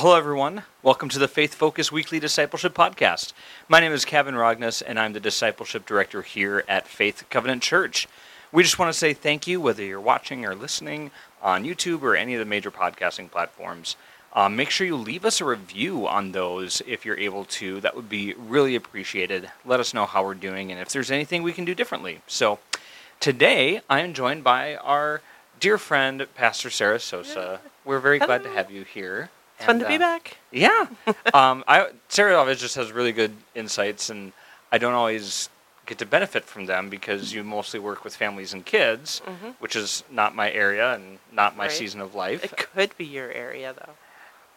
hello, everyone. Welcome to the Faith Focus Weekly Discipleship Podcast. My name is Kavan Rogness, and I'm the Discipleship Director here at Faith Covenant Church. We just want to say thank you, whether you're watching or listening on YouTube or any of the major podcasting platforms. Um, make sure you leave us a review on those if you're able to. That would be really appreciated. Let us know how we're doing and if there's anything we can do differently. So, today I am joined by our dear friend, Pastor Sara Sosa. We're very glad to have you here. It's fun to be uh, back. Yeah. um, I, Sara always just has really good insights, and I don't always get to benefit from them because you mostly work with families and kids, Mhm. which is not my area and not my Right. season of life. It could be your area, though.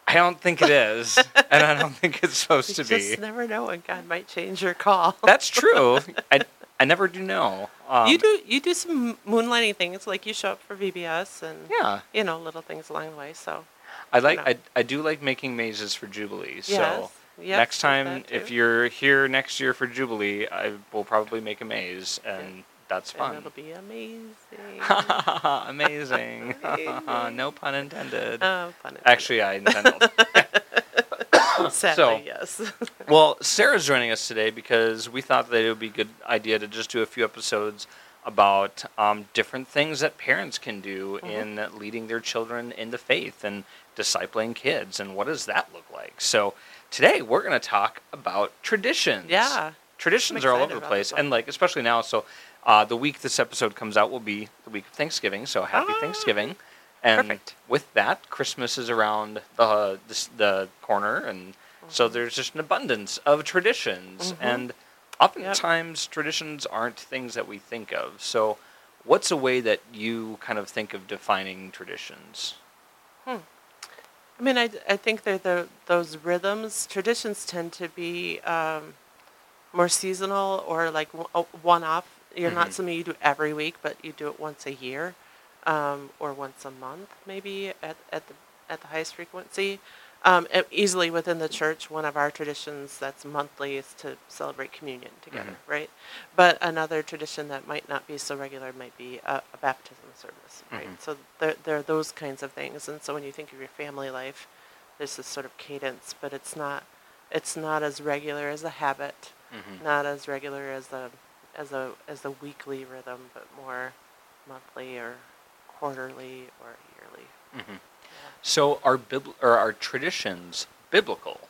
I don't think it is, and I don't think it's supposed You to just be. never know when God might change your call. That's true. I, I never do know. Um, you do you do some moonlighting things, like you show up for VBS and Yeah. you know little things along the way. So I like. know. I, I do like making mazes for Jubilee. So yes, yes, next time, if you're here next year for Jubilee, I will probably make a maze, and that's and fun. it'll be amazing. Amazing. Amazing. no pun intended. oh, fun. Actually, I intended. sadly, so- yes. well, Sara's joining us today because we thought that it would be a good idea to just do a few episodes about um, different things that parents can do Mhm. in leading their children into faith and discipling kids, and what does that look like? So today we're going to talk about traditions. yeah. traditions are all over the place, and like especially now. So, uh, the week this episode comes out will be the week of Thanksgiving. So happy Ah, Thanksgiving! And perfect. with that, Christmas is around the the, the corner, and so Mhm. there's just an abundance of traditions, Mhm. and oftentimes traditions aren't things that we think of. So, what's a way that you kind of think of defining traditions? I mean, I, I think they're the those rhythms. Traditions tend to be um, more seasonal or like one off. You're Mhm. not something you do every week, but you do it once a year, um, or once a month, maybe at, at the at the highest frequency. Um, easily within the church, one of our traditions that's monthly is to celebrate communion together, right? But another tradition that might not be so regular might be a, a baptism service, right? Mhm. So there, there are those kinds of things. And so when you think of your family life, there's this sort of cadence, but it's not it's not as regular as a habit, Mm-hmm. not as regular as a as a as a weekly rhythm, but more monthly or quarterly or yearly. So, are bibl- or are traditions biblical?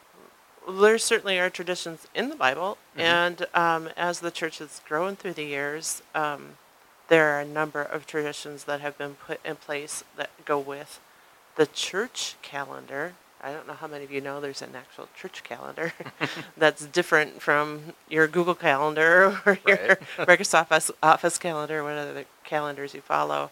there certainly are traditions in the Bible, Mhm. and um, as the church has grown through the years, um, there are a number of traditions that have been put in place that go with the church calendar. I don't know how many of you know there's an actual church calendar that's different from your Google Calendar or your Microsoft Office, calendar, what other calendars you follow.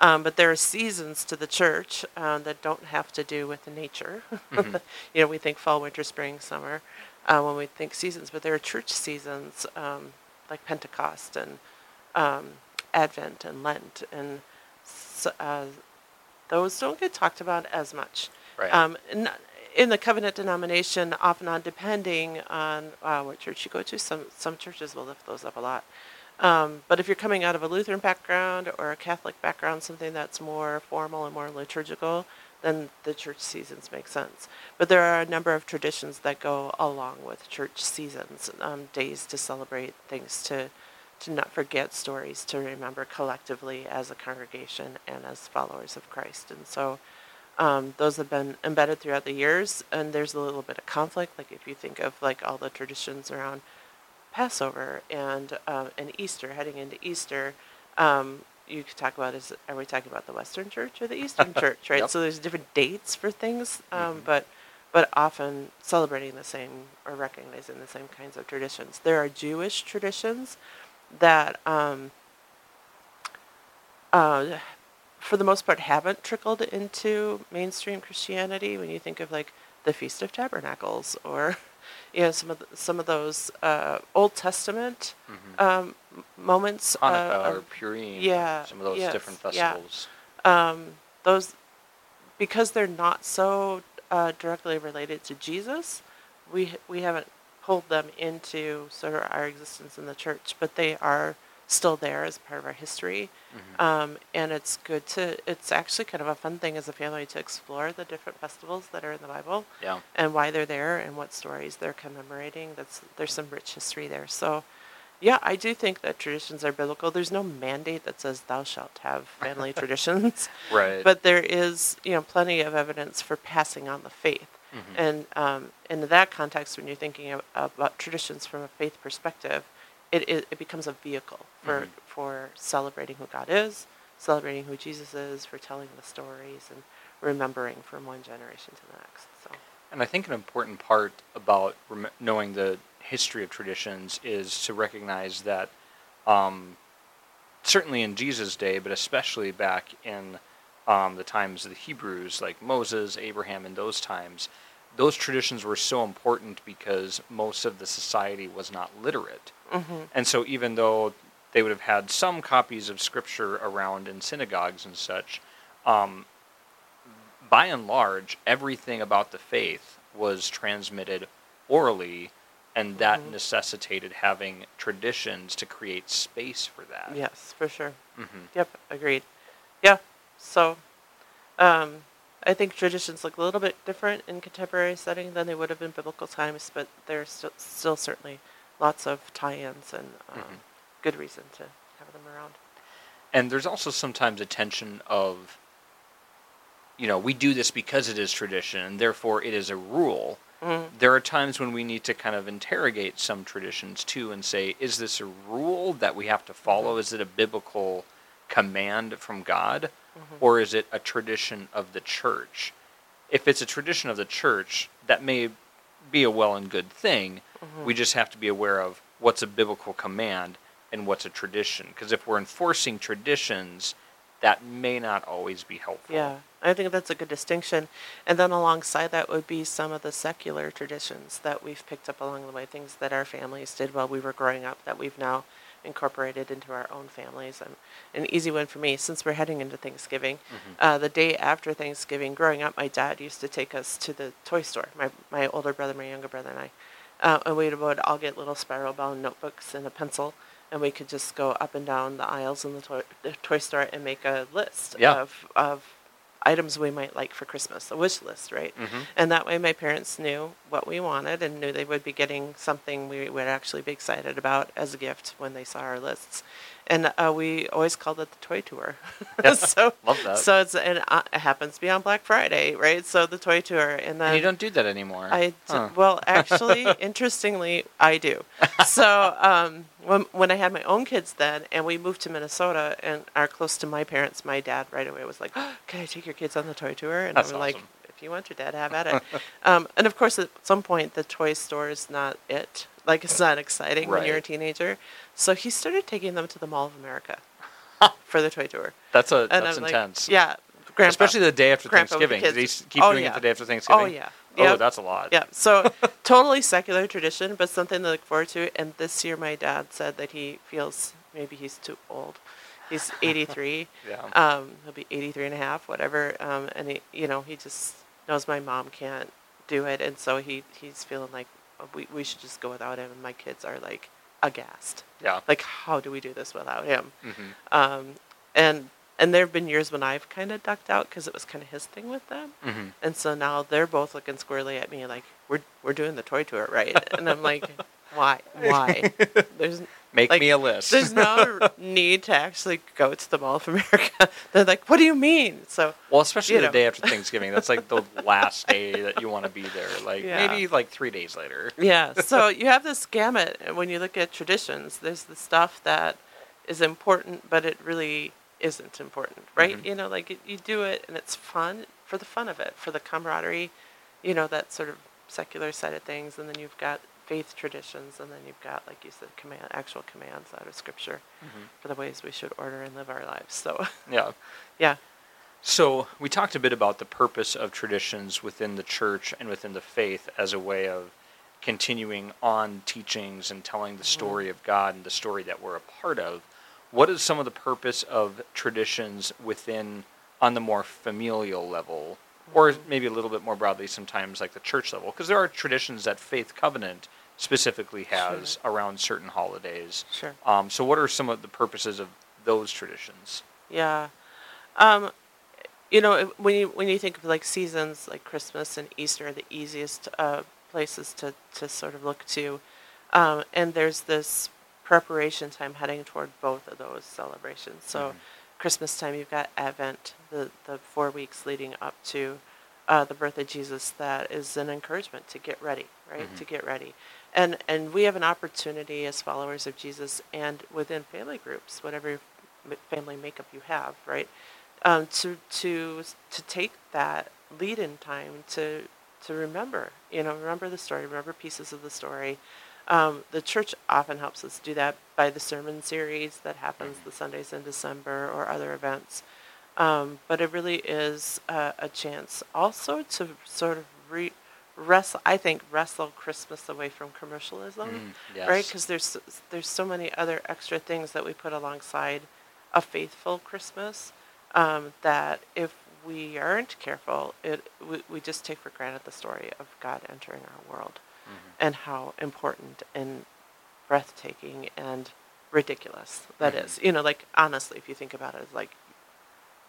Um, but there are seasons to the church uh, that don't have to do with nature. Mhm. you know, we think fall, winter, spring, summer uh, when we think seasons, but there are church seasons um, like Pentecost and um, Advent and Lent, and uh, those don't get talked about as much. Right. Um, in, in the covenant denomination, off and on, depending on uh, what church you go to, some some churches will lift those up a lot. Um, but if you're coming out of a Lutheran background or a Catholic background, something that's more formal and more liturgical, then the church seasons make sense. But there are a number of traditions that go along with church seasons, um, days to celebrate, things to to not forget, stories to remember collectively as a congregation and as followers of Christ. And so um, those have been embedded throughout the years, and there's a little bit of conflict. Like if you think of like all the traditions around Passover and um, and Easter, heading into Easter, um, you could talk about is are we talking about the Western Church or the Eastern Church, right? Yep. So there's different dates for things, um, Mhm. but but often celebrating the same or recognizing the same kinds of traditions. There are Jewish traditions that. Um, uh, for the most part, haven't trickled into mainstream Christianity. When you think of like the Feast of Tabernacles, or you know some of the, some of those uh, Old Testament Mhm. um, moments, uh, or Purim, yeah, some of those yes, different yeah. festivals. um, those because they're not so uh, directly related to Jesus, we we haven't pulled them into sort of our existence in the church, but they are still there as part of our history. Mhm. Um, and it's good to, it's actually kind of a fun thing as a family to explore the different festivals that are in the Bible Yeah. and why they're there and what stories they're commemorating. That's there's some rich history there. So, yeah, I do think that traditions are biblical. There's no mandate that says thou shalt have family traditions, Right. but there is you know plenty of evidence for passing on the faith. Mhm. And um, in that context, when you're thinking of, about traditions from a faith perspective, it, it, it becomes a vehicle for, Mhm. for celebrating who God is, celebrating who Jesus is, for telling the stories, and remembering from one generation to the next. So, And I think an important part about rem- knowing the history of traditions is to recognize that, um, certainly in Jesus' day, but especially back in um, the times of the Hebrews, like Moses, Abraham, in those times, those traditions were so important because most of the society was not literate. mhm, And so, even though they would have had some copies of scripture around in synagogues and such, um, by and large, everything about the faith was transmitted orally, and that Mhm. necessitated having traditions to create space for that. yes, for sure. hmm Yep, agreed. Yeah, so um, I think traditions look a little bit different in contemporary setting than they would have in biblical times, but there's still, still certainly lots of tie-ins and um, Mhm. good reason to have them around. And there's also sometimes a tension of, you know, we do this because it is tradition, and therefore it is a rule. Mhm. there are times when we need to kind of interrogate some traditions too and say, is this a rule that we have to follow? Mhm. Is it a biblical command from God? Mhm. Or is it a tradition of the church? If it's a tradition of the church, that may be a well and good thing. Mhm. We just have to be aware of what's a biblical command and what's a tradition. Because if we're enforcing traditions, that may not always be helpful. Yeah, I think that's a good distinction. And then alongside that would be some of the secular traditions that we've picked up along the way, things that our families did while we were growing up that we've now incorporated into our own families. And an easy one for me, since we're heading into Thanksgiving, Mhm. uh, the day after Thanksgiving, growing up, my dad used to take us to the toy store, my, my older brother, my younger brother, and I. Uh, and we would all get little spiral bound notebooks and a pencil, and we could just go up and down the aisles in the toy, the toy store and make a list Yeah. of, of items we might like for Christmas, a wish list, right? Mhm. And that way my parents knew what we wanted and knew they would be getting something we would actually be excited about as a gift when they saw our lists. And uh, we always called it the toy tour. Yeah, so love that. so it's and uh, it happens to be on Black Friday, right? So the toy tour, and then And you don't do that anymore. I d- Huh. well, actually, interestingly, I do. So um, when when I had my own kids then, and we moved to Minnesota and are close to my parents, my dad right away was like, "Can I take your kids on the toy tour?" And That's I was like, "If you want your dad, have at it." um, and of course, at some point, the toy store is not it. Like it's not exciting when you're a teenager. So he started taking them to the Mall of America for the toy tour. That's a And that's I'm like, intense. yeah, grandpa. Especially the day after Grandpa Thanksgiving. Did he keep Oh, doing yeah. it the day after Thanksgiving? Oh yeah. Oh, that's a lot. Yeah, so totally secular tradition, but something to look forward to. And this year, my dad said that he feels maybe he's too old. He's 83. Yeah. um, he'll be 83 and a half, whatever. Um, and he, you know, he just knows my mom can't do it, and so he he's feeling like we we should just go without him. And my kids are like aghast, Yeah. like how do we do this without him? hmm Um, and and there have been years when I've kind of ducked out because it was kind of his thing with them. hmm And so now they're both looking squarely at me like, we're, we're doing the toy tour, right? And I'm like, why? Why? There's, Make Like, me a list. there's no need to actually go to the Mall of America. They're like, what do you mean? So, well, especially you the know. day after Thanksgiving. That's like the last day that you want to be there. Like Yeah. maybe like three days later. yeah. So you have this gamut. When you look at traditions, there's the stuff that is important, but it really isn't important, right? Mhm. You know, like it, you do it and it's fun for the fun of it, for the camaraderie, you know, that sort of secular side of things. And then you've got faith traditions, and then you've got, like you said, command, actual commands out of scripture Mhm. for the ways we should order and live our lives. So, Yeah. yeah. So we talked a bit about the purpose of traditions within the church and within the faith as a way of continuing on teachings and telling the story of God and the story that we're a part of. What is some of the purpose of traditions within on the more familial level, or maybe a little bit more broadly sometimes like the church level? Because there are traditions that Faith Covenant specifically has around certain holidays. Sure. Um, so, what are some of the purposes of those traditions? Yeah. Um, you know, when you when you think of like seasons like Christmas and Easter are the easiest uh, places to, to sort of look to. Um, and there's this preparation time heading toward both of those celebrations. So Mhm. Christmas time you've got Advent, the, the four weeks leading up to uh, the birth of Jesus that is an encouragement to get ready, right? Mhm. To get ready. And and we have an opportunity as followers of Jesus and within family groups, whatever family makeup you have, right? Um, to to to take that lead in time to to remember, you know, remember the story, remember pieces of the story. Um, the church often helps us do that by the sermon series that happens the Sundays in December or other events. Um, but it really is a, a chance also to sort of re- wrestle, I think, wrestle Christmas away from commercialism Mm, yes. right? Because there's there's so many other extra things that we put alongside a faithful Christmas um, that if we aren't careful, it we, we just take for granted the story of God entering our world Mhm. and how important and breathtaking and ridiculous that Mhm. is. You know, like honestly, if you think about it, it's like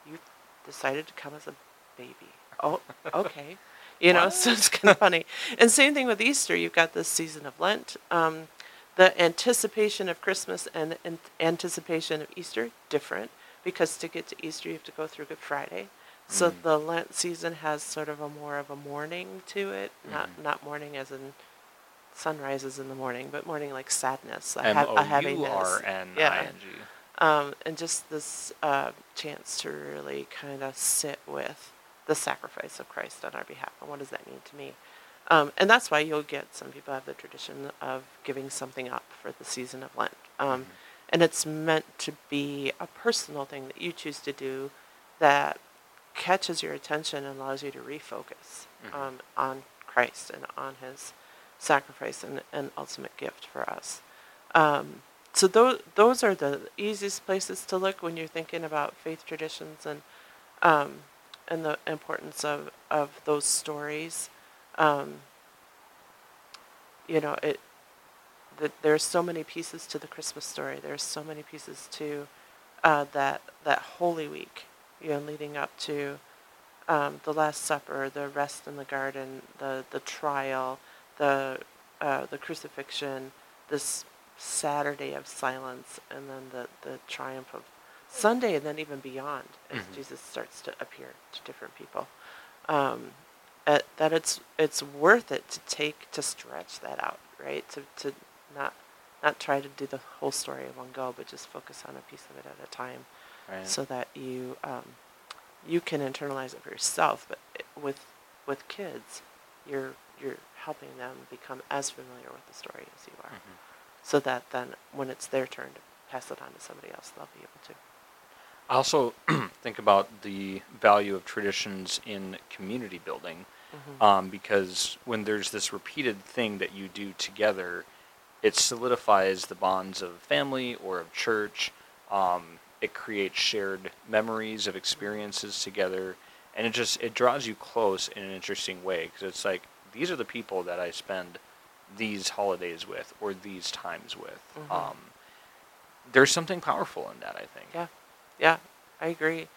you decided to come as a baby. Oh, okay. You know, so it's kind of funny. And same thing with Easter. You've got this season of Lent. Um, the anticipation of Christmas and, and anticipation of Easter different because to get to Easter you have to go through Good Friday. So Mm. the Lent season has sort of a more of a mourning to it, not Mhm. not mourning as in sunrises in the morning, but mourning like sadness, a, ha- a heaviness. R N I Yeah. Um, and just this uh, chance to really kind of sit with the sacrifice of Christ on our behalf and what does that mean to me. Um, and that's why you'll get some people have the tradition of giving something up for the season of Lent. Um, Mhm. And it's meant to be a personal thing that you choose to do that catches your attention and allows you to refocus Mhm. um, on Christ and on his sacrifice and, and ultimate gift for us. Um, so those those are the easiest places to look when you're thinking about faith traditions and um, and the importance of, of those stories. Um, you know, it that there's so many pieces to the Christmas story. There's so many pieces to uh, that that Holy Week, you know, leading up to um, the Last Supper, the rest in the garden, the the trial, the uh, the crucifixion, this Saturday of silence, and then the the triumph of Sunday, and then even beyond as Mhm. Jesus starts to appear to different people. Um, uh, that it's it's worth it to take to stretch that out, right? To to not not try to do the whole story in one go, but just focus on a piece of it at a time, Right. so that you um, you can internalize it for yourself. But it, with with kids, you're you're helping them become as familiar with the story as you are, Mhm. so that then when it's their turn to pass it on to somebody else, they'll be able to. I also think about the value of traditions in community building Mhm. um, because when there's this repeated thing that you do together, it solidifies the bonds of family or of church. Um, it creates shared memories of experiences together, and it just it draws you close in an interesting way because it's like these are the people that I spend these holidays with or these times with. Mhm. Um, there's something powerful in that, I think. Yeah, yeah, I agree.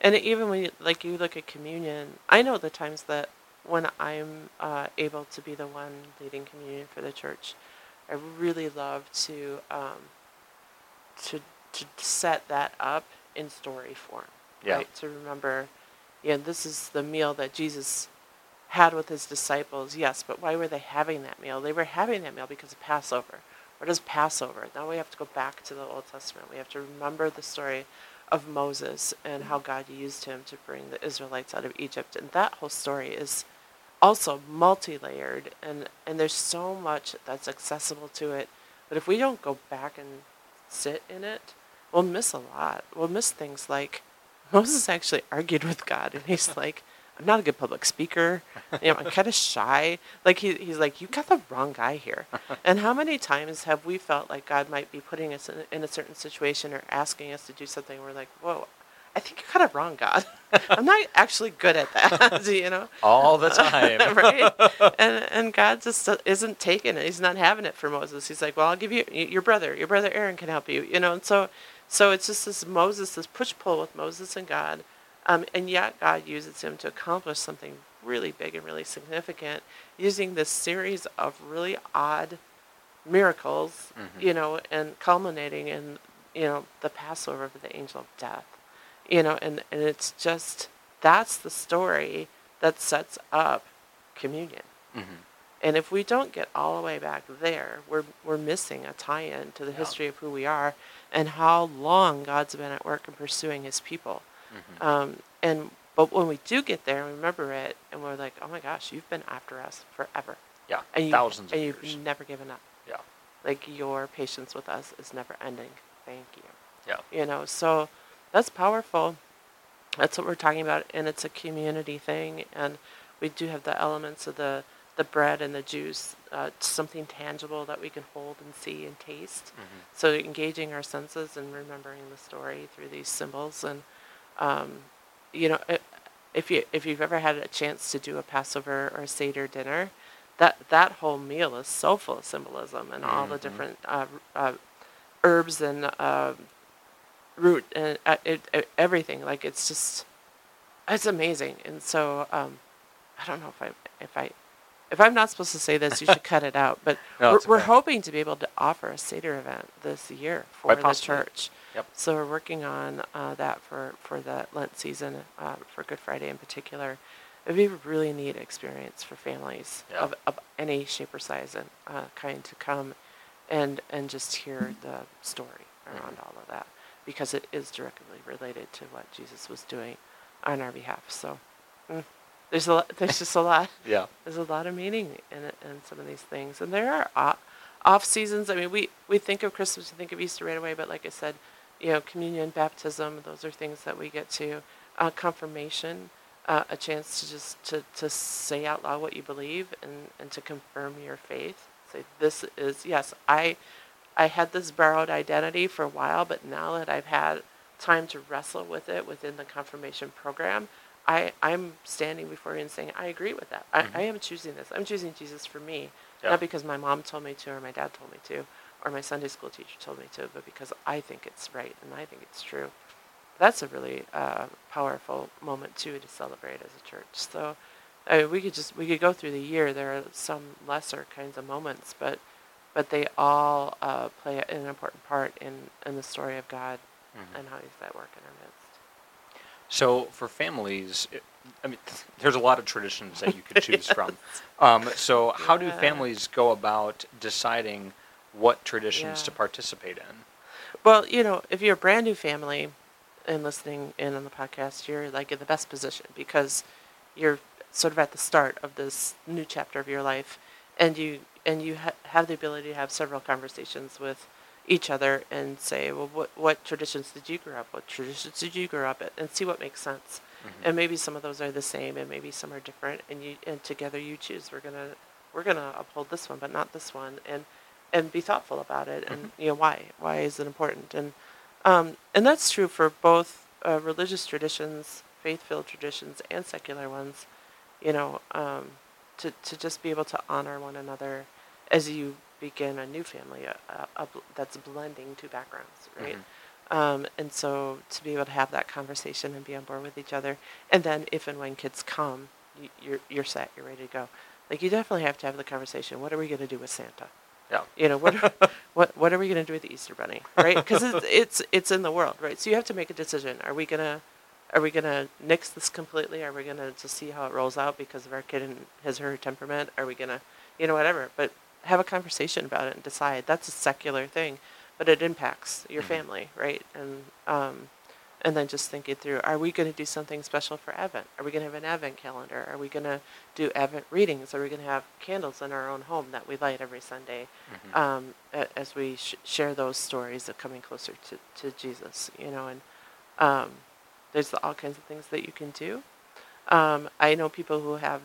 And even when you, like you look at communion, I know the times that when I'm uh, able to be the one leading communion for the church, I really love to um, to to set that up in story form. Yeah. Right. To remember, yeah, this is the meal that Jesus had with his disciples. Yes, but why were they having that meal? They were having that meal because of Passover. What is Passover? Now we have to go back to the Old Testament. We have to remember the story of Moses and how God used him to bring the Israelites out of Egypt. And that whole story is also multi-layered and, and there's so much that's accessible to it. But if we don't go back and sit in it, we'll miss a lot. We'll miss things like Moses actually argued with God and he's like, I'm not a good public speaker. You know, I'm kind of shy. Like he, he's like, you got the wrong guy here. and how many times have we felt like God might be putting us in, in a certain situation or asking us to do something? We're like, whoa, I think you're kind of wrong, God. I'm not actually good at that, you know? All the time. right? And and God just isn't taking it. He's not having it for Moses. He's like, well, I'll give you your brother. Your brother Aaron can help you, you know. And so, so it's just this Moses, this push pull with Moses and God, um, and yet God uses him to accomplish something really big and really significant, using this series of really odd miracles, Mhm. you know, and culminating in you know the Passover of the angel of death, you know, and and it's just that's the story that sets up communion. Mhm. And if we don't get all the way back there, we're we're missing a tie-in to the Yeah. history of who we are and how long God's been at work in pursuing His people. Mhm. Um, and but when we do get there and remember it, and we're like, oh my gosh, you've been after us forever, Yeah. and you, Thousands of and years. you've never given up. Yeah. Like your patience with us is never ending. Thank you. Yeah. You know, so that's powerful. That's what we're talking about, and it's a community thing. And we do have the elements of the the bread and the juice, uh, something tangible that we can hold and see and taste. Mhm. So engaging our senses and remembering the story through these symbols, and um, you know, if you if you've ever had a chance to do a Passover or a Seder dinner, that that whole meal is so full of symbolism and all the Mhm. different uh, uh, herbs and uh, root and uh, it, it, everything. Like it's just it's amazing. And so um, I don't know if I if I if I'm not supposed to say this, you should cut it out. But No, we're, it's we're hoping to be able to offer a Seder event this year for Quite the possibly. church. Yep. So we're working on uh, that for, for the Lent season, uh, for Good Friday in particular. It'd be a really neat experience for families Yeah. of, of any shape or size and uh, kind to come and and just hear the story around Mhm. all of that because it is directly related to what Jesus was doing on our behalf. So mm, there's a lot, there's just a lot Yeah. there's a lot of meaning in it, in some of these things, and there are off, off seasons. I mean, we we think of Christmas, we think of Easter right away, but like I said, you know, communion, baptism, those are things that we get to. Uh, confirmation, uh, a chance to just to, to say out loud what you believe and, and to confirm your faith. Say this is yes, I I had this borrowed identity for a while, but now that I've had time to wrestle with it within the confirmation program, I, I'm standing before you and saying, I agree with that. I, I am choosing this. I'm choosing Jesus for me. Yeah. Not because my mom told me to or my dad told me to or my Sunday school teacher told me to, but because I think it's right and I think it's true. That's a really uh, powerful moment too to celebrate as a church. So I mean, we could just we could go through the year. There are some lesser kinds of moments, but but they all uh, play an important part in, in the story of God Mhm. and how He's at work in our midst. So for families, it- I mean, there's a lot of traditions that you could choose from. Um, so how do families go about deciding what traditions to participate in? Well, you know, if you're a brand new family and listening in on the podcast, you're like in the best position because you're sort of at the start of this new chapter of your life, and you and you ha- have the ability to have several conversations with each other and say, well, what what traditions did you grow up? What traditions did you grow up at? And see what makes sense. Mhm. And maybe some of those are the same, and maybe some are different. And you and together you choose. We're gonna we're gonna uphold this one, but not this one. And and be thoughtful about it and you know why why is it important and um, and that's true for both uh, religious traditions faith-filled traditions and secular ones you know um, to, to just be able to honor one another as you begin a new family a, a, a bl- that's blending two backgrounds right um, and so to be able to have that conversation and be on board with each other and then if and when kids come you, you're, you're set you're ready to go like you definitely have to have the conversation what are we going to do with santa Yeah. you know what are, what what are we going to do with the Easter Bunny, right? Because it's, it's it's in the world, right? So you have to make a decision. Are we gonna are we gonna nix this completely? Are we gonna just see how it rolls out because of our kid and his or her temperament? Are we gonna, you know, whatever? But have a conversation about it and decide. That's a secular thing, but it impacts your Mhm. family, right? And um, and then just think it through. Are we going to do something special for Advent? Are we going to have an Advent calendar? Are we going to do Advent readings? Are we going to have candles in our own home that we light every Sunday Mhm. um, a- as we sh- share those stories of coming closer to, to Jesus? You know, and um, there's all kinds of things that you can do. Um, I know people who have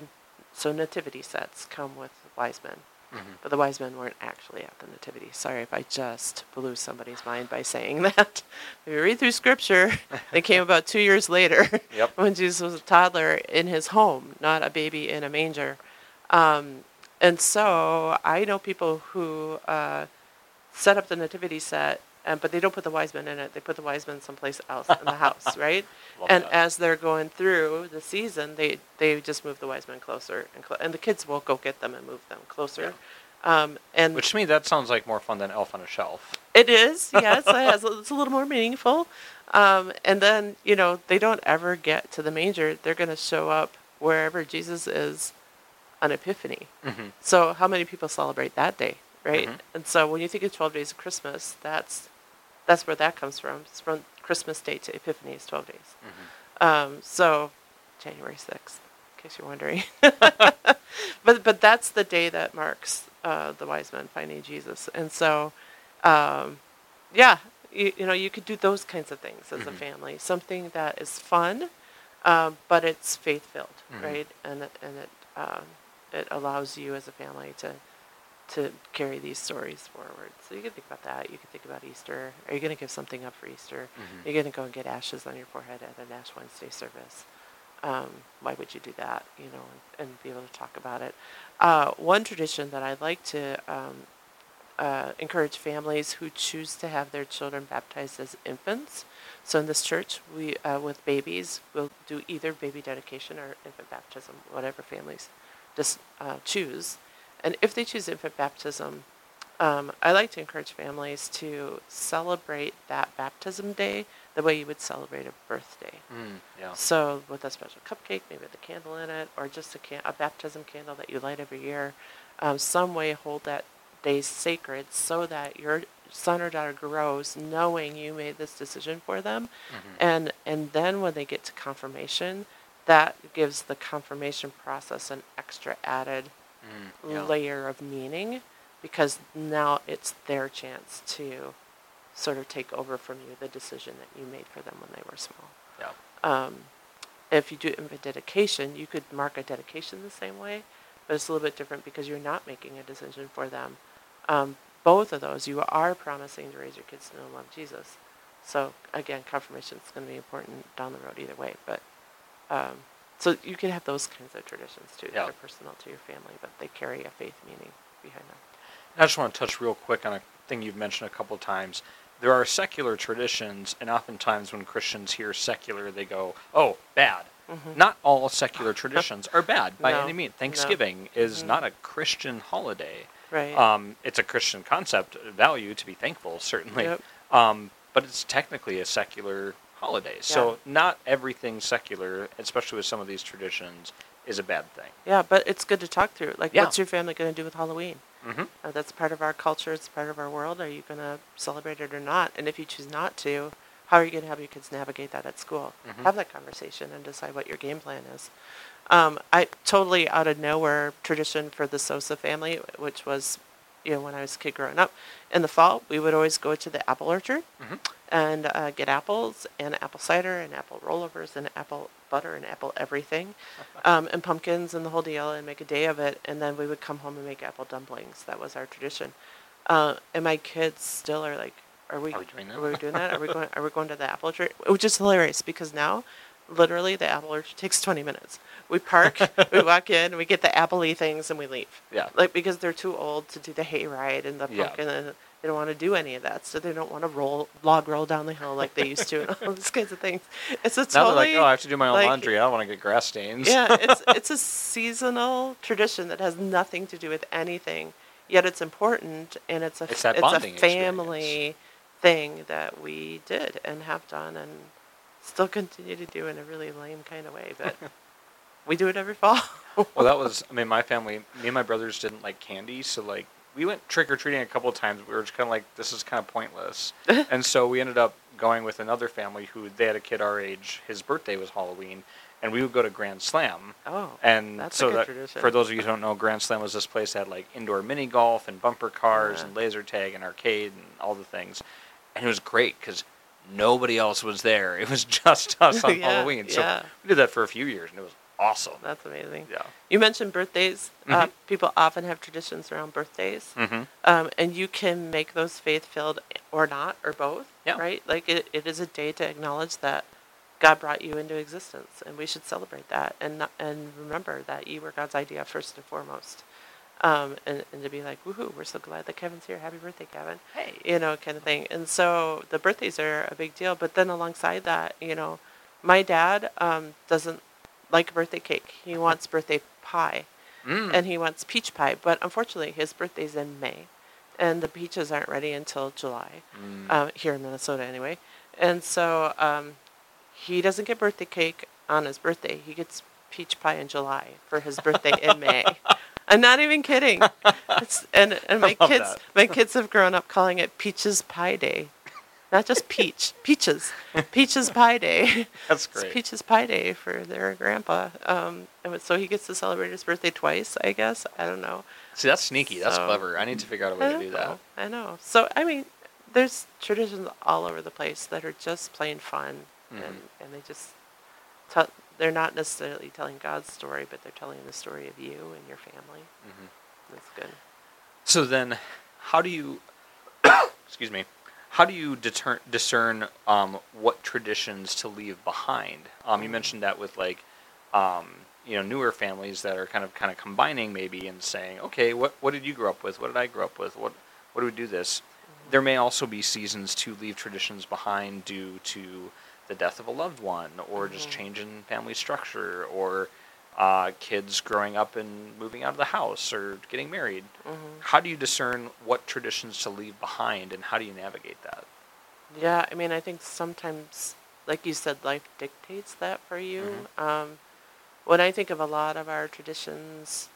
so nativity sets come with wise men Mhm. but the wise men weren't actually at the nativity. Sorry if I just blew somebody's mind by saying that. If you read through scripture, they came about two years later Yep. when Jesus was a toddler in his home, not a baby in a manger. Um, and so I know people who uh, set up the nativity set, and, but they don't put the wise men in it. They put the wise men someplace else in the house, right? Love and that. as they're going through the season, they they just move the wise men closer, and clo- and the kids will go get them and move them closer. Um, and Which to me, that sounds like more fun than Elf on a Shelf. it is, yes, it has, it's a little more meaningful. Um, and then you know they don't ever get to the manger; they're going to show up wherever Jesus is on Epiphany. Mm-hmm. So how many people celebrate that day, right? Mhm. And so when you think of 12 days of Christmas, that's that's where that comes from. It's from Christmas Day to Epiphany is 12 days. Mhm. Um, so January 6th, in case you're wondering. but but that's the day that marks uh, the wise men finding Jesus. And so, um, yeah, you, you know, you could do those kinds of things as a Mhm. family. Something that is fun, um, but it's faith filled, Mhm. right? And and it um, it allows you as a family to to carry these stories forward. So you can think about that. You can think about Easter. Are you going to give something up for Easter? Mhm. You're going to go and get ashes on your forehead at an Ash Wednesday service. Um, why would you do that? You know, and, and be able to talk about it. Uh, one tradition that I'd like to um, uh, encourage families who choose to have their children baptized as infants. So in this church, we uh, with babies, we'll do either baby dedication or infant baptism, whatever families just uh, choose. And if they choose infant baptism, um, I like to encourage families to celebrate that baptism day the way you would celebrate a birthday. Mm, yeah. So with a special cupcake, maybe with a candle in it, or just a, can- a baptism candle that you light every year, um, some way hold that day sacred so that your son or daughter grows knowing you made this decision for them, Mhm. and and then when they get to confirmation, that gives the confirmation process an extra added Mm, yeah. layer of meaning because now it's their chance to sort of take over from you the decision that you made for them when they were small. Yeah. Um, if you do infant dedication, you could mark a dedication the same way, but it's a little bit different because you're not making a decision for them. Um, both of those, you are promising to raise your kids to know and love Jesus. So again, confirmation is going to be important down the road either way. But um, so you can have those kinds of traditions too Yeah. that are personal to your family, but they carry a faith meaning behind them. I just want to touch real quick on a thing you've mentioned a couple of times. There are secular traditions, and oftentimes when Christians hear secular, they go, "Oh, bad." Mhm. Not all secular traditions are bad by No, any means. no. Thanksgiving is Mhm. not a Christian holiday. Right. Um, it's a Christian concept, value to be thankful, certainly. Yep. Um, but it's technically a secular holiday. So not everything secular, especially with some of these traditions, is a bad thing. yeah, but it's good to talk through. Like, Yeah. what's your family going to do with Halloween? hmm Uh, that's part of our culture. It's part of our world. Are you going to celebrate it or not? And if you choose not to, how are you going to have your kids navigate that at school? Mhm. Have that conversation and decide what your game plan is. Um, I totally out of nowhere tradition for the Sosa family, which was, you know, when I was a kid growing up. In the fall, we would always go to the apple orchard Mhm. and uh, get apples and apple cider and apple rollovers and apple butter and apple everything um, and pumpkins and the whole deal and make a day of it. And then we would come home and make apple dumplings. That was our tradition. Uh, and my kids still are like, "Are we? Are we doing that?" Are we doing that? Are we going? Are we going to the apple orchard?" Which is hilarious because now, literally, the apple orchard takes twenty minutes. We park, we walk in, we get the appley things, and we leave. Yeah. Like because they're too old to do the hay ride and the Yeah. pumpkin, and they don't want to do any of that. So they don't want to roll log roll down the hill like they used to, and all those kinds of things. It's a Now they're totally like, oh, I have to do my own like- laundry. I don't want to get grass stains. yeah, it's it's a seasonal tradition that has nothing to do with anything. Yet it's important, and it's a It's that a family thing that we did and have done, and still continue to do in a really lame kind of way. But we do it every fall. well, that was. I mean, my family, me and my brothers didn't like candy, so like we went trick or treating a couple of times. We were just kind of like, this is kind of pointless, and so we ended up going with another family who they had a kid our age. His birthday was Halloween, and we would go to Grand Slam. oh, And That's a so good that, tradition. for those of you who don't know, Grand Slam was this place that had like indoor mini golf and bumper cars Yeah. and laser tag and arcade and all the things, and it was great because nobody else was there. It was just us on Yeah, Halloween. So yeah. we did that for a few years, and it was awesome. That's amazing. Yeah. You mentioned birthdays. Uh, Mhm. people often have traditions around birthdays. Mm-hmm. Um, and you can make those faith filled or not, or both. Yeah. Right? Like it, it is a day to acknowledge that God brought you into existence, and we should celebrate that and not, and remember that you were God's idea first and foremost. Um, and, and to be like, woohoo, we're so glad that Kavan's here. Happy birthday, Kevin. Hey. You know, kind of thing. And so the birthdays are a big deal. But then alongside that, you know, my dad um, doesn't like birthday cake. He wants birthday pie Mm. and he wants peach pie. But unfortunately, his birthday's in May, and the peaches aren't ready until July, Mm. uh, here in Minnesota anyway. And so um, he doesn't get birthday cake on his birthday. He gets peach pie in July for his birthday in May. I'm not even kidding. It's, and and my kids that. my kids have grown up calling it Peaches Pie Day. Not just peach, peaches, peaches pie day. That's It's great. Peaches Pie Day for their grandpa. Um, and so he gets to celebrate his birthday twice, I guess. I don't know. See, that's sneaky. That's So- clever. I need to figure out a way to do that. know, I know. So I mean, there's traditions all over the place that are just plain fun, Mhm. and and they just tell. They're not necessarily telling God's story, but they're telling the story of you and your family. Mhm. That's good. So then, how do you, excuse me, how do you deter, discern um, what traditions to leave behind? Um, you mentioned that with like, um, you know, newer families that are kind of kind of combining maybe and saying, okay, what what did you grow up with? What did I grow up with? What what do we do this? There may also be seasons to leave traditions behind due to the death of a loved one, or just Mhm. change in family structure, or uh, kids growing up and moving out of the house, or getting married hmm how do you discern what traditions to leave behind and how do you navigate that Yeah, I mean, I think sometimes, like you said, life dictates that for you. Um, when I think of a lot of our traditions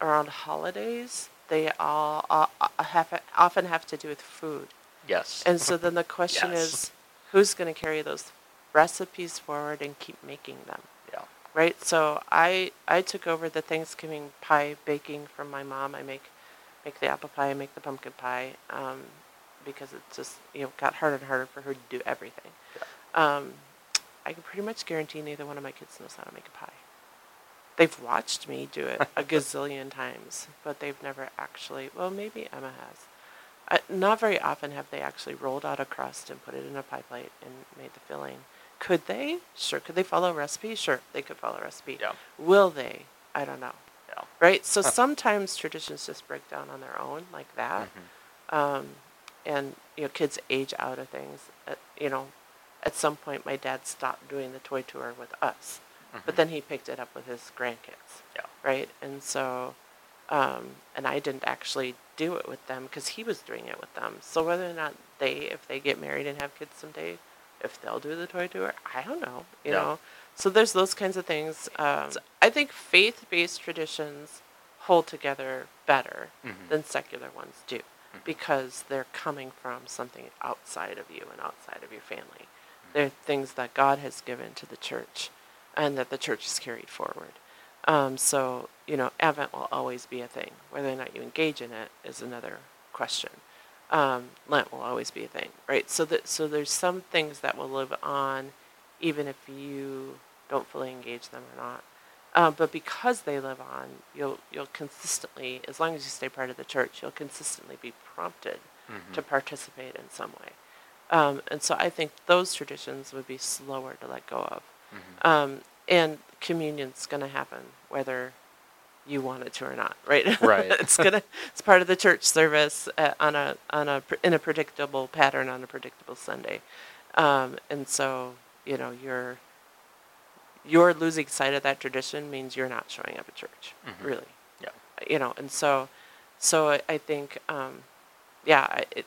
around holidays, they all uh, uh, have often have to do with food. yes And so then the question Yes. is, who's going to carry those recipes forward and keep making them? yeah Right. So I I took over the Thanksgiving pie baking from my mom. I make make the apple pie, I make the pumpkin pie, um, because it just you know got harder and harder for her to do everything. Yeah. Um, I can pretty much guarantee neither one of my kids knows how to make a pie. They've watched me do it a gazillion times, but they've never actually. Well, maybe Emma has. Uh, not very often have they actually rolled out a crust and put it in a pie plate and made the filling. Could they? Sure. Could they follow a recipe? Sure, they could follow a recipe. yeah Will they? I don't know. yeah Right? So Huh. sometimes traditions just break down on their own like that. Mhm. Um, and, you know, kids age out of things. At, you know, at some point, my dad stopped doing the toy tour with us, but Mhm. then he picked it up with his grandkids. yeah Right? And so, um, and I didn't actually do it with them because he was doing it with them. So whether or not they, if they get married and have kids someday, if they'll do the toy tour, I don't know. You Yeah. know, so there's those kinds of things. Um, so I think faith-based traditions hold together better Mhm. than secular ones do Mhm. because they're coming from something outside of you and outside of your family. They're things that God has given to the church and that the church has carried forward. Um, so, you know, Advent will always be a thing. Whether or not you engage in it is another question. Um, Lent will always be a thing, right? So that so there's some things that will live on, even if you don't fully engage them or not. Uh, but because they live on, you'll you'll consistently, as long as you stay part of the church, you'll consistently be prompted Mhm. to participate in some way. Um, and so I think those traditions would be slower to let go of. Mhm. Um, and communion's going to happen whether you want it to or not, right? Right. it's gonna it's part of the church service uh, on a on a in a predictable pattern on a predictable Sunday, um, and so you know you're you're losing sight of that tradition means you're not showing up at church, Mhm. really yeah you know, and so, so I, I think, um, yeah, it,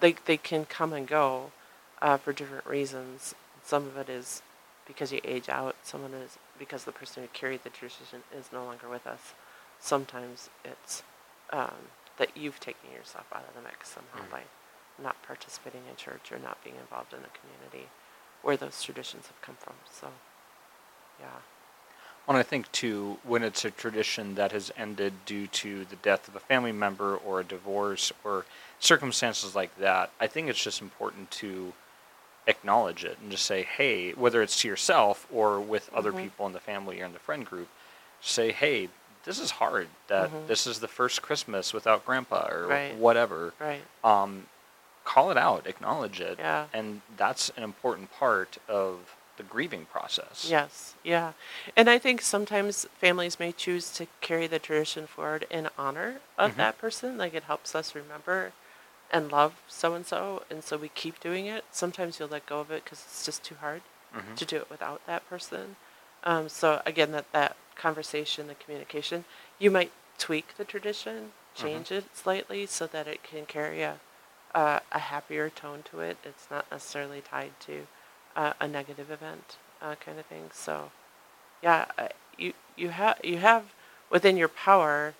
they they can come and go uh, for different reasons. Some of it is because you age out. Some of it is because the person who carried the tradition is no longer with us. Sometimes it's um, that you've taken yourself out of the mix somehow Mhm. by not participating in church or not being involved in the community where those traditions have come from. So, yeah. Well, I think too, when it's a tradition that has ended due to the death of a family member or a divorce or circumstances like that, I think it's just important to acknowledge it and just say, hey, whether it's to yourself or with other Mhm. people in the family or in the friend group, say, hey, this is hard. That Mhm. this is the first Christmas without Grandpa or Right. whatever. Right. Um, call it out, acknowledge it, Yeah. and that's an important part of the grieving process. Yes, yeah. And I think sometimes families may choose to carry the tradition forward in honor of Mhm. that person. Like it helps us remember and love so and so, and so we keep doing it. Sometimes you'll let go of it because it's just too hard Mhm. to do it without that person. Um, so again, that that conversation, the communication, you might tweak the tradition, change it slightly so that it can carry a a, a happier tone to it. It's not necessarily tied to uh, a negative event, uh, kind of thing. So, yeah, you you have you have within your power.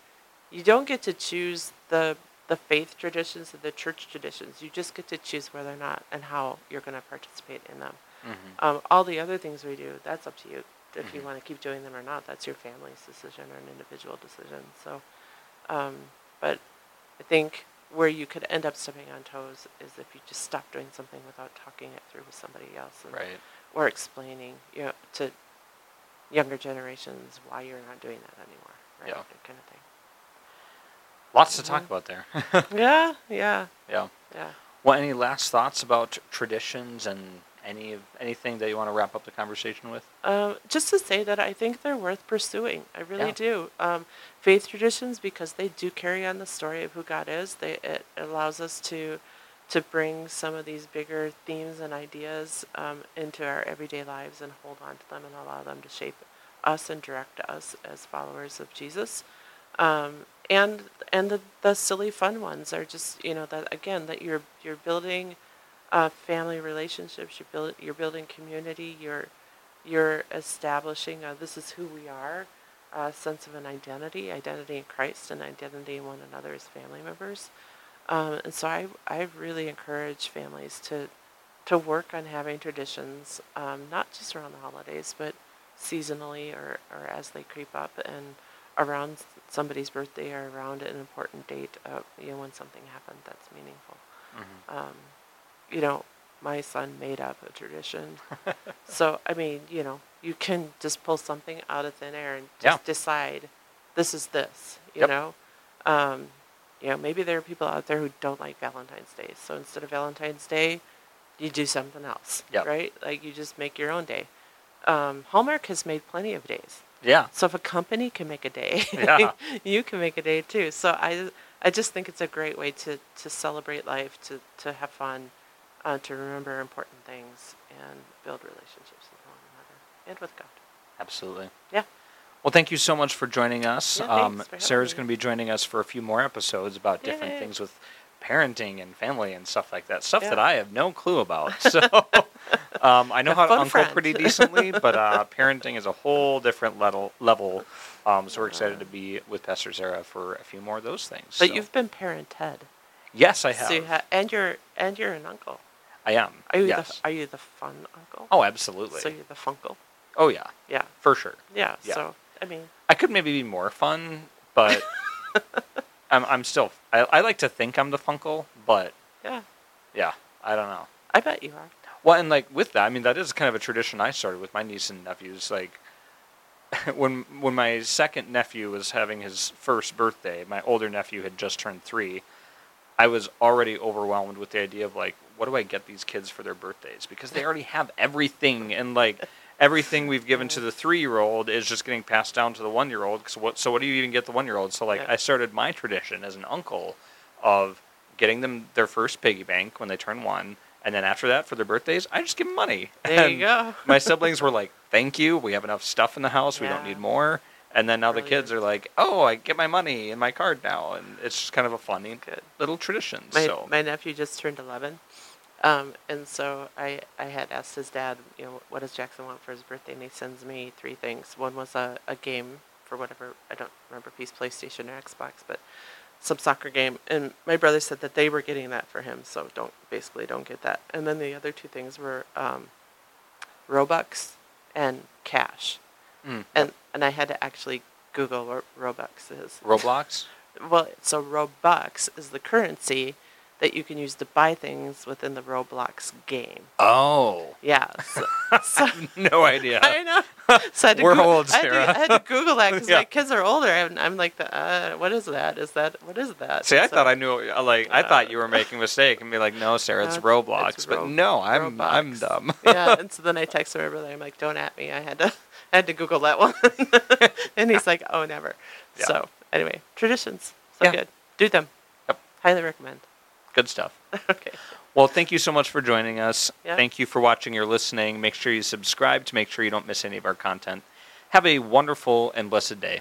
You don't get to choose the the faith traditions and the church traditions. You just get to choose whether or not and how you're going to participate in them. Mhm. Um, all the other things we do, that's up to you. If you Mhm. want to keep doing them or not, that's your family's decision or an individual decision. So, um, but I think where you could end up stepping on toes is if you just stop doing something without talking it through with somebody else and, Right. or explaining, you know, to younger generations why you're not doing that anymore, right? Yeah. That kind of thing. Lots to talk Mhm. about there. Yeah, yeah, yeah. yeah. Well, any last thoughts about traditions and any of anything that you want to wrap up the conversation with? Um, just to say that I think they're worth pursuing. I really Yeah. do. Um, faith traditions because they do carry on the story of who God is. They it allows us to to bring some of these bigger themes and ideas um, into our everyday lives and hold on to them and allow them to shape us and direct us as followers of Jesus. Um, and and the, the silly fun ones are just you know that again that you're you're building uh, family relationships. You're build, you're building community. You're you're establishing uh, this is who we are, a sense of an identity, identity in Christ, and identity in one another as family members. Um, and so I I really encourage families to to work on having traditions, um, not just around the holidays, but seasonally or, or as they creep up and around somebody's birthday or around an important date, uh, you know, when something happened that's meaningful Mhm. um, you know, my son made up a tradition. so, I mean, you know, you can just pull something out of thin air and just Yeah. decide this is this, you Yep. know? Um, you know, maybe there are people out there who don't like Valentine's Day. So instead of Valentine's Day, you do something else, Yep. right? Like you just make your own day. Um, Hallmark has made plenty of days. Yeah. So if a company can make a day, Yeah. you can make a day too. So I, I just think it's a great way to, to celebrate life, to, to have fun, uh, to remember important things, and build relationships with one another and with God. Absolutely. Yeah. Well, thank you so much for joining us. Yeah, um, Sara's going to be joining us for a few more episodes about different things with parenting and family and stuff like that. Stuff that I have no clue about. So um, I know how to uncle pretty decently, but uh, parenting is a whole different level. level. Um, so we're excited to be with Pastor Sara for a few more of those things. But So- you've been parented, yes, I have. so you ha- and you're and you're an uncle. I am. Are you yes. the are you the fun uncle? oh, absolutely. so you're the funkle. oh yeah, Yeah, for sure. yeah. Yeah. So I mean, I could maybe be more fun, but I'm I'm still I, I like to think I'm the funkle, but yeah. yeah, I don't know. I bet you are. Well, and like with that, I mean that is kind of a tradition I started with my niece and nephews. Like when when my second nephew was having his first birthday, my older nephew had just turned three. I was already overwhelmed with the idea of like, what do I get these kids for their birthdays? Because they already have everything, and like everything we've given to the three-year-old is just getting passed down to the one-year-old. So what? So what do you even get the one-year-old? So like, Yeah. I started my tradition as an uncle of getting them their first piggy bank when they turn one, and then after that for their birthdays, I just give them money. There And you go. my siblings were like, "Thank you. We have enough stuff in the house. We don't need more." And then now the kids are like, "Oh, I get my money in my card now," and it's just kind of a funny Good. little tradition. My, so my nephew just turned 11. Um, and so I, I had asked his dad, you know, what does Jackson want for his birthday? And he sends me three things. One was a, a game for whatever, I don't remember if he's PlayStation or Xbox, but some soccer game. And my brother said that they were getting that for him, so don't, basically don't get that. And then the other two things were um, Robux and cash. Mm. And, and I had to actually Google what Robux is. Roblox. Well, so Robux is the currency that you can use to buy things within the Roblox game. Oh, Yeah. So, so no idea. I know. So I had to We're old, I had, to, Sara. I had to Google that because Yeah. my kids are older, and I'm like, the, uh, what is that? Is that what is that? See, I So- thought I knew. uh, Like, I thought Uh, you were making a mistake and be like, "No, Sara, it's Roblox." it's but Ro- no, I'm I'm dumb. yeah, and so then I texted my brother. I'm like, "Don't at me." I had to, I had to Google that one, and he's like, "Oh, never." Yeah. So anyway, traditions, so Yeah. good. Do them. Yep. Highly recommend. Good stuff. okay. Well, thank you so much for joining us. Yeah. Thank you for watching or listening. Make sure you subscribe to make sure you don't miss any of our content. Have a wonderful and blessed day.